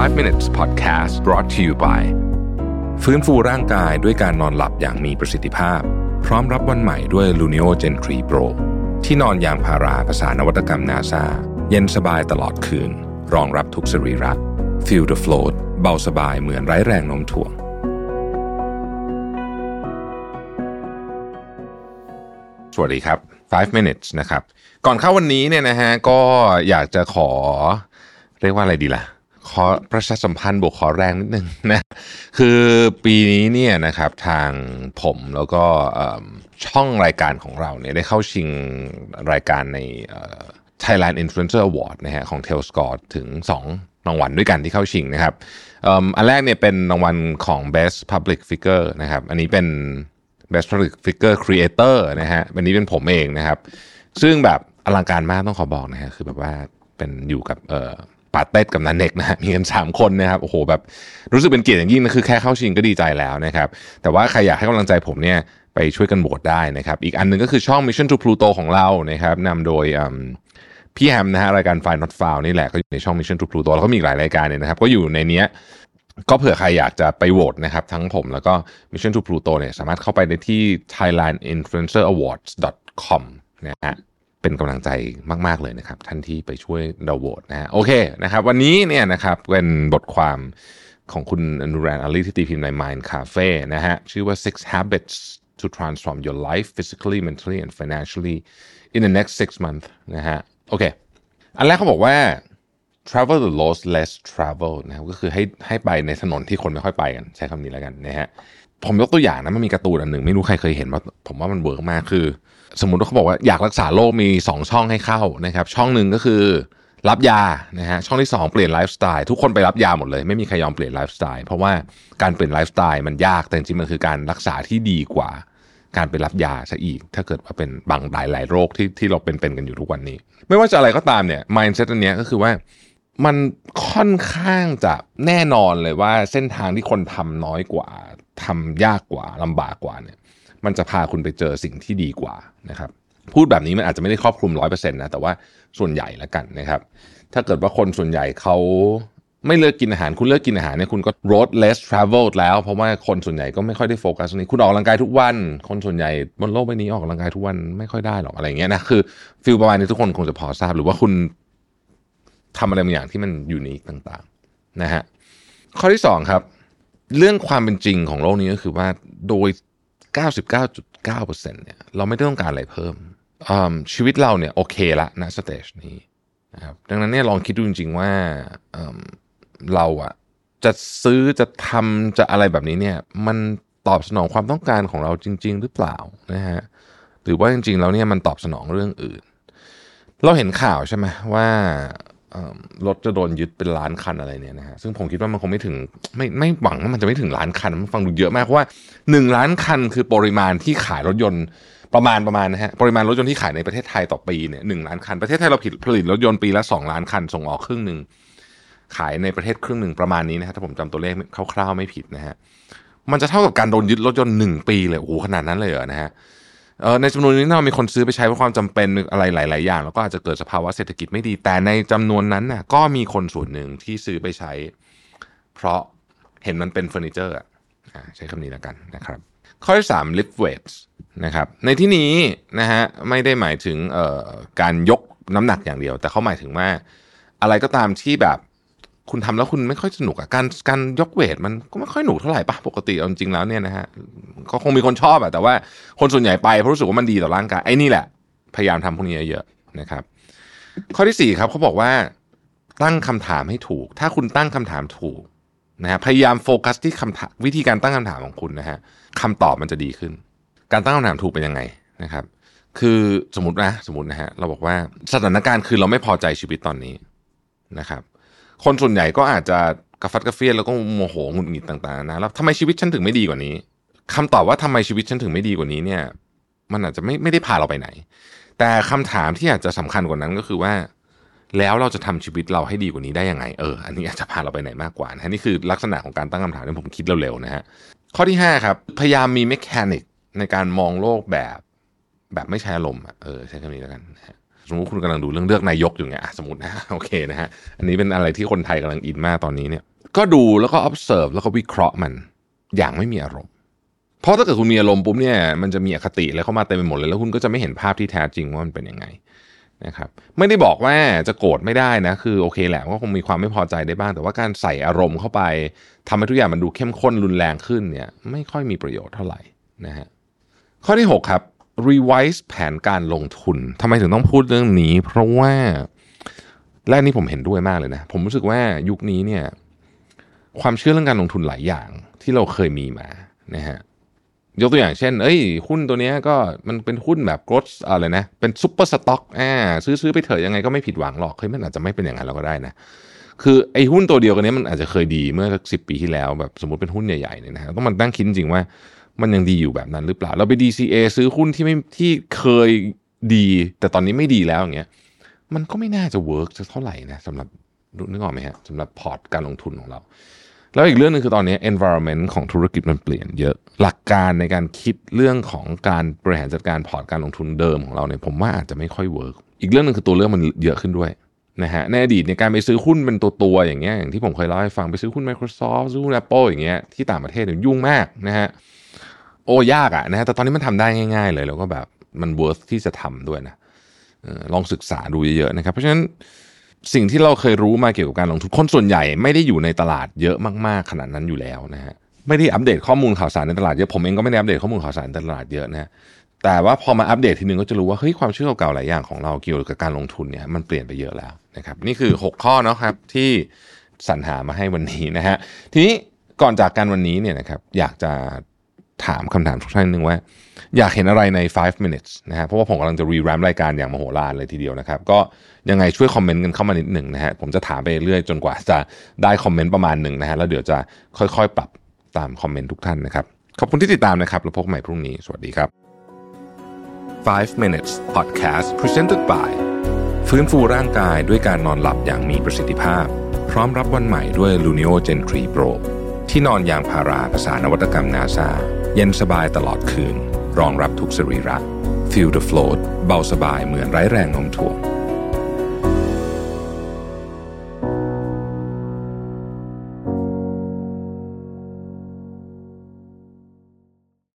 5 minutes podcast brought to you by ฟื้นฟูร่างกายด้วยการนอนหลับอย่างมีประสิทธิภาพ พร้อมรับวันใหม่ด้วย Luno Gen 3 Pro ที่นอนยางพาราภาษานวัตกรรมนาซาเย็นสบายตลอดคืน รองรับทุกสรีระ Feel the float เบาสบายเหมือนไร้แรงโน้มถ่วง สวัสดีครับ 5 minutes นะครับ ก่อนเข้าวันนี้เนี่ยนะฮะก็อยากจะขอเรียกว่าอะไรดีล่ะ ขอประชาสัมพันธ์บวกขอแรงนิดนึงนะ คือปีนี้เนี่ยนะครับทางผมแล้วก็ช่องรายการของเราเนี่ยได้เข้าชิงรายการใน Thailand Influencer Award นะฮะของ t a i l s c o r e ถึง 2 รางวัลด้วยกันที่เข้าชิงนะครับอันแรกเนี่ยเป็นรางวัลของ Best Public Figure นะครับ อันนี้เป็น Best Public Figure Creator นะฮะวันนี้เป็นผมเองนะครับ ซึ่งแบบอลังการมากต้องขอบอกนะฮะคือแบบว่าเป็นอยู่กับเออ ปาเต้กับนันเน็กนะมีกันสามคนนะครับโอ้โหแบบรู้สึกเป็นเกียรติอย่างยิ่งนะคือแค่เข้าชิงก็ดีใจแล้วนะครับแต่ว่าใครอยากให้กำลังใจผมเนี่ยไปช่วยกันโหวตได้นะครับ อีกอันหนึงก็คือช่อง Mission to Pluto ของเรานะครับนำโดยพี่แฮมนะฮะรายการ Find Not f o u n นี่แหละก็อยู่ในช่อง Mission to Pluto แล้วก็มีหลายรายการเนี่ยนะครับ ก็อยู่ในเนี้ยก็เผื่อใครอยากจะไปโหวตนะครับทั้งผมแล้วก็ Mission to Pluto เนี่ยสามารถเข้าไปได้ที่ thailandinfluencerawards.com นะฮะ เป็นกำลังใจมาก ๆ เลยนะครับ ท่านที่ไปช่วยเราโหวตนะฮะโอเคนะครับ วันนี้เนี่ยนะครับเป็นบทความของคุณอนุรันอาลีที่ตีพิมพ์ใน Mind Cafe นะฮะชื่อว่า six habits to transform your life physically mentally and financially in the next six months นะฮะโอเค อันแรกเขาบอกว่า travel the roads less travel นะครับก็คือให้ให้ไปในถนนที่คนไม่ค่อยไปกัน ใช้คำนี้แล้วกันนะฮะ ผมยกตัวอย่างนะมันมีการ์ตูนอันหนึ่งไม่รู้ใครเคยเห็นว่าผมว่ามัน work มากคือ สมมติว่าเขาบอกว่าอยากรักษาโรคมี 2 ช่องให้เข้านะครับ ช่องหนึ่งก็คือรับยานะฮะช่องที่ 2 เปลี่ยนไลฟ์สไตล์ทุกคนไปรับยาหมดเลยไม่มีใครยอมเปลี่ยนไลฟ์สไตล์เพราะว่าการเปลี่ยนไลฟ์สไตล์มันยากแต่จริงมันคือการรักษาที่ดีกว่า การไปรับยาซะอีก ถ้าเกิดว่าเป็นบางหลายหลายโรคที่ที่เราเป็นเป็นกันอยู่ทุกวันนี้ ไม่ว่าจะอะไรก็ตามเนี่ย mindset อันเนี้ยก็คือว่ามันค่อนข้างจะแน่นอนเลยว่าเส้นทางที่คนทำน้อยกว่า ทำยากกว่าลำบากกว่าเนี่ยมันจะพาคุณไปเจอสิ่งที่ดีกว่านะครับพูดแบบนี้มันอาจจะไม่ได้ครอบคลุมร้อยเปอร์เซ็นต์นะแต่ว่าส่วนใหญ่ละกันนะครับ ถ้าเกิดว่าคนส่วนใหญ่เขาไม่เลือกกินอาหารคุณเลือกกินอาหารเนี่ยคุณก็ road less traveled แล้ว เพราะว่าคนส่วนใหญ่ก็ไม่ค่อยได้โฟกัสตรงนี้คุณออกกำลังกายทุกวัน คนส่วนใหญ่บนโลกใบนี้ออกกำลังกายทุกวันไม่ค่อยได้หรอกอะไรเงี้ยนะคือfeel ประมาณนี้ทุกคนคงจะพอทราบหรือว่าคุณทำอะไรบางอย่างที่มัน unique ต่างๆนะฮะข้อที่สองครับ เรื่องความเป็นจริงของโลกนี้ก็คือว่าโดย 99.9%เนี่ยเราไม่ได้ต้องการอะไรเพิ่มชีวิตเราเนี่ยโอเคละณ stage นี้นะครับดังนั้นเนี่ยลองคิดดูจริง ๆ ว่าเราอะจะซื้อจะทำจะอะไรแบบนี้เนี่ยมันตอบสนองความต้องการของเราจริง ๆ หรือเปล่านะฮะหรือว่าจริง ๆ แล้วเนี่ยมันตอบสนองเรื่องอื่น เราเห็นข่าวใช่ไหมว่า รถจะโดนยึดเป็นล้านคันอะไรเนี่ยนะฮะซึ่งผมคิดว่ามันคงไม่ถึงไม่ไม่หวังว่ามันจะไม่ถึงล้านคัน มันฟังดูเยอะมากเพราะว่าหนึ่งล้านคันคือปริมาณที่ขายรถยนต์ประมาณประมาณนะฮะปริมาณรถยนต์ที่ขายในประเทศไทยต่อปีเนี่ยหนึ่งล้านคัน ประเทศไทยเราผลิตผลิตรถยนต์ปีละสองล้านคันส่งออกครึ่งหนึ่งขายในประเทศครึ่งหนึ่งประมาณนี้นะฮะถ้าผมจำตัวเลขคร่าวๆไม่ผิดนะฮะมันจะเท่ากับการโดนยึดรถยนต์หนึ่งปีเลยโอ้โหขนาดนั้นเลยเหรอนะฮะ ในจำนวนนี้เรามีคนซื้อไปใช้เพราะความจำเป็นอะไรหลาย ๆ อย่าง แล้วก็อาจจะเกิดสภาวะเศรษฐกิจไม่ดี แต่ในจำนวนนั้นน่ะ ก็มีคนส่วนหนึ่งที่ซื้อไปใช้ เพราะเห็นมันเป็นเฟอร์นิเจอร์อะอ่าใช้คำนี้แล้วกันนะครับ ข้อที่3 lift weights นะครับ ในที่นี้นะฮะไม่ได้หมายถึงเอ่อการยกน้ำหนักอย่างเดียว แต่เขาหมายถึงว่าอะไรก็ตามที่แบบ คุณทำแล้วคุณไม่ค่อยสนุกอะการการยกเวทมันก็ไม่ค่อยหนุกเท่าไหร่ปะปกติเอาจริงแล้วเนี่ยนะฮะก็คงมีคนชอบอะแต่ว่าคนส่วนใหญ่ไปเพราะรู้สึกว่ามันดีต่อร่างกายไอ้นี่แหละ พยายามทำพวกนี้เยอะๆนะครับ ข้อที่สี่ครับเขาบอกว่าตั้งคำถามให้ถูก ถ้าคุณตั้งคำถามถูกนะฮะพยายามโฟกัสที่คำถามวิธีการตั้งคำถามของคุณนะฮะคำตอบมันจะดีขึ้น การตั้งคำถามถูกเป็นยังไงนะครับ คือสมมตินะสมมตินะฮะเราบอกว่าสถานการณ์คือเราไม่พอใจชีวิตตอนนี้นะครับ คนส่วนใหญ่ก็อาจจะกระฟัดกระเฟียดแล้วก็โมโหหงุดหงิดต่างๆนะแล้วทำไมชีวิตฉันถึงไม่ดีกว่านี้คำตอบว่าทำไมชีวิตฉันถึงไม่ดีกว่านี้เนี่ย มันอาจจะไม่ไม่ได้พาเราไปไหน แต่คำถามที่อาจจะสำคัญกว่านั้นก็คือว่า แล้วเราจะทำชีวิตเราให้ดีกว่านี้ได้ยังไงเอออันนี้อาจจะพาเราไปไหนมากกว่านะนี่คือลักษณะของการตั้งคำถามที่ผมคิดเร็วๆนะฮะข้อที่ห้าครับพยายามมีเมคานิกในการมองโลกแบบ แบบไม่ใช้อารมณ์เออใช้คำนี้แล้วกันนะฮะ สมมติคุณกำลังดูเรื่องเลือกนายกอยู่ไงสมมตินะโอเคนะฮะอันนี้เป็นอะไรที่คนไทยกำลังอินมากตอนนี้เนี่ย ก็ดูแล้วก็ observe แล้วก็วิเคราะห์มันอย่างไม่มีอารมณ์ เพราะถ้าเกิดคุณมีอารมณ์ปุ๊บเนี่ยมันจะมีอคติอะไรเข้ามาเต็มไปหมดเลย แล้วคุณก็จะไม่เห็นภาพที่แท้จริงว่ามันเป็นยังไงนะครับไม่ได้บอกว่าจะโกรธไม่ได้นะ คือโอเคแหละก็คงมีความไม่พอใจได้บ้าง แต่ว่าการใส่อารมณ์เข้าไปทำให้ทุกอย่างมันดูเข้มข้นรุนแรงขึ้นเนี่ยไม่ค่อยมีประโยชน์เท่าไหร่นะฮะข้อที่ 6 ครับ revise แผนการลงทุนทำไมถึงต้องพูดเรื่องนี้ เพราะว่าแรกนี้ผมเห็นด้วยมากเลยนะ ผมรู้สึกว่ายุคนี้เนี่ยความเชื่อเรื่องการลงทุนหลายอย่างที่เราเคยมีมานะฮะยกตัวอย่างเช่น เอ้ย หุ้นตัวนี้ก็มันเป็นหุ้นแบบ growth อะไรนะ เป็น super stock อ่าซื้อซื้อไปเถอะยังไงก็ไม่ผิดหวังหรอกเฮ้ยมันอาจจะไม่เป็นอย่างนั้นเราก็ได้นะ คือไอ้หุ้นตัวเดียวกันนี้มันอาจจะเคยดีเมื่อสักสิบปีที่แล้วแบบสมมติเป็นหุ้นใหญ่ๆเนี่ยนะต้องมันตั้งคิดจริงว่า มันยังดีอยู่แบบนั้นหรือเปล่า เราไป DCA ซื้อหุ้นที่ไม่ที่เคยดี แต่ตอนนี้ไม่ดีแล้วอย่างเงี้ยมันก็ไม่น่าจะ work จะเท่าไหร่นะสำหรับนึกออกไหมฮะสำหรับพอร์ตการลงทุนของเรา แล้วอีกเรื่องนึงคือตอนนี้ environment ของธุรกิจมันเปลี่ยนเยอะหลักการในการคิดเรื่องของการบริหารจัดการพอร์ตการลงทุนเดิมของเราเนี่ยผมว่าอาจจะไม่ค่อย workอีกเรื่องนึงคือตัวเรื่องมันเยอะขึ้นด้วยนะฮะในอดีตในการไปซื้อหุ้นเป็นตัวตัวอย่างเงี้ยอย่างที่ผมเคยเล่าให้ฟังไปซื้อหุ้น Microsoft ซื้อหุ้น Apple อย่างเงี้ยที่ต่างประเทศเนี่ยยุ่งมากนะฮะ โอ้ยากอะนะฮะแต่ตอนนี้มันทำได้ง่าย ๆ เลย แล้วก็แบบมัน worth ที่จะทำด้วยนะลองศึกษาดูเยอะๆนะครับ เพราะฉะนั้นสิ่งที่เราเคยรู้มาเกี่ยวกับการลงทุนคนส่วนใหญ่ไม่ได้อยู่ในตลาดเยอะมากๆขนาดนั้นอยู่แล้วนะฮะไม่ได้อัปเดตข้อมูลข่าวสารในตลาดเยอะผมเองก็ไม่ได้อัปเดตข้อมูลข่าวสารในตลาดเยอะนะแต่ว่าพอมาอัปเดตทีนึงก็จะรู้ว่าเฮ้ยความเชื่อเก่าๆหลายอย่างของเราเกี่ยวกับการลงทุนเนี่ยมันเปลี่ยนไปเยอะแล้วนะครับนี่คือ 6 ข้อนะครับที่สรรหามาให้วันนี้นะฮะทีนี้ก่อนจากกันวันนี้เนี่ยนะครับอยากจะ ถามคำถามทุกท่านนึงว่า อยากเห็นอะไรใน 5 minutes นะฮะเพราะว่าผมกำลังจะรีแรมรายการอย่างมโหฬารเลยทีเดียวนะครับ ก็ยังไงช่วยคอมเมนต์กันเข้ามานิดหนึ่งนะฮะผมจะถามไปเรื่อยจนกว่าจะได้คอมเมนต์ประมาณหนึ่งนะฮะแล้วเดี๋ยวจะค่อยๆ ปรับตามคอมเมนต์ทุกท่านนะครับ ขอบคุณที่ติดตามนะครับแล้วพบกันใหม่พรุ่งนี้ สวัสดีครับ 5 minutes podcast presented by ฟื้นฟูร่างกายด้วยการนอนหลับอย่างมีประสิทธิภาพ พร้อมรับวันใหม่ด้วย Luno Gen 3 Pro ที่นอนยางพาราภาษานวัตกรรมนาซา เย็นสบายตลอดคืน รองรับทุกสรีระ Feel the float เบาสบายเหมือนไร้แรงโน้มถ่วง